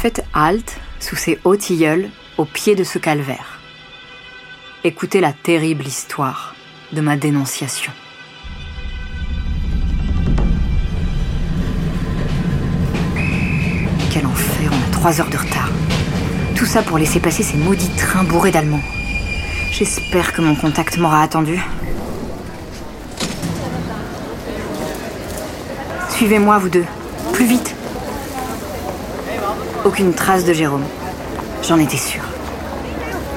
Faites halte sous ces hauts tilleuls au pied de ce calvaire. Écoutez la terrible histoire de ma dénonciation. Quel enfer, on a trois heures de retard. Tout ça pour laisser passer ces maudits trains bourrés d'Allemands. J'espère que mon contact m'aura attendu. Suivez-moi, vous deux. Plus vite. Aucune trace de Jérôme. J'en étais sûre.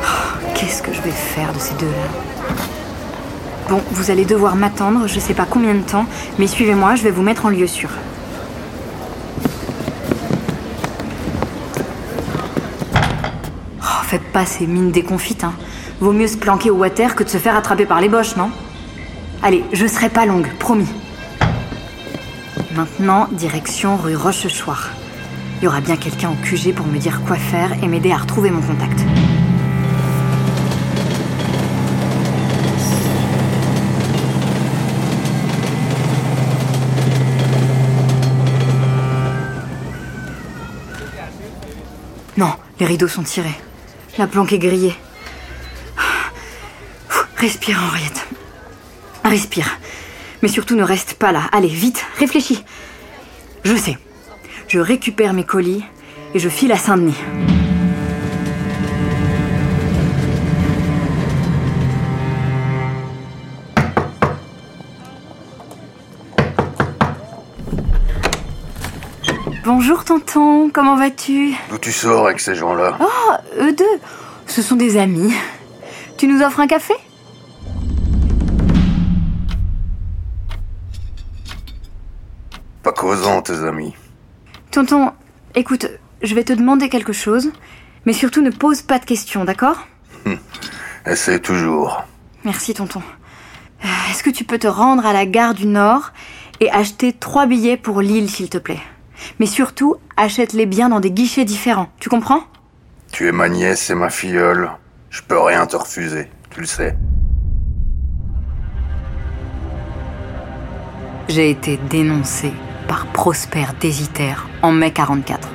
Oh, Qu'est-ce que je vais faire de ces deux-là? Bon, vous allez devoir m'attendre, je sais pas combien de temps, mais suivez-moi, je vais vous mettre en lieu sûr. Oh, faites pas ces mines déconfites, hein. Vaut mieux se planquer au water que de se faire attraper par les boches, non? Allez, je serai pas longue, promis. Maintenant, direction rue Rochechouart. Il y aura bien quelqu'un au QG pour me dire quoi faire et m'aider à retrouver mon contact. Non, les rideaux sont tirés. La planque est grillée. Respire, Henriette. Respire. Mais surtout ne reste pas là. Allez, vite, réfléchis. Je sais. Je récupère mes colis et je file à Saint-Denis. Bonjour tonton, comment vas-tu? D'où tu sors avec ces gens-là? Oh, eux deux, ce sont des amis. Tu nous offres un café? Pas causant, tes amis. Tonton, écoute, je vais te demander quelque chose, mais surtout ne pose pas de questions, d'accord? Essaie toujours. Merci tonton. Euh, Est-ce que tu peux te rendre à la gare du Nord et acheter trois billets pour Lille, s'il te plaît? Mais surtout, achète-les bien dans des guichets différents, tu comprends? Tu es ma nièce et ma filleule. Je peux rien te refuser, tu le sais. J'ai été dénoncé Prosper Désiter en mai 44.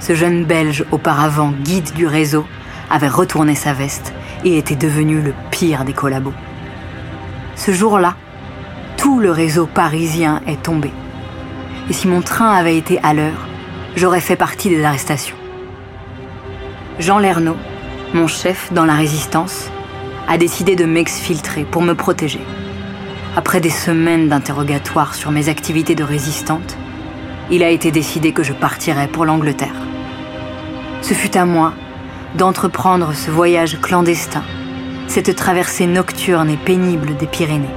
Ce jeune Belge, auparavant guide du réseau, avait retourné sa veste et était devenu le pire des collabos. Ce jour-là, tout le réseau parisien est tombé. Et si mon train avait été à l'heure, j'aurais fait partie des arrestations. Jean Lernaud, mon chef dans la résistance, a décidé de m'exfiltrer pour me protéger. Après des semaines d'interrogatoires sur mes activités de résistante, il a été décidé que je partirais pour l'Angleterre. Ce fut à moi d'entreprendre ce voyage clandestin, cette traversée nocturne et pénible des Pyrénées.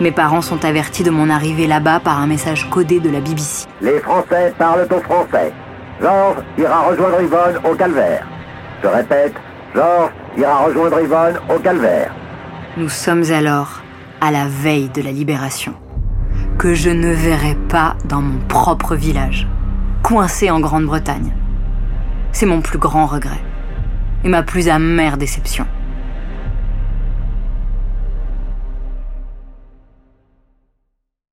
Mes parents sont avertis de mon arrivée là-bas par un message codé de la BBC. Les Français parlent au français. Georges ira rejoindre Yvonne au calvaire. Je répète, Georges ira rejoindre Yvonne au calvaire. Nous sommes alors à la veille de la libération, que je ne verrai pas dans mon propre village, coincé en Grande-Bretagne. C'est mon plus grand regret et ma plus amère déception.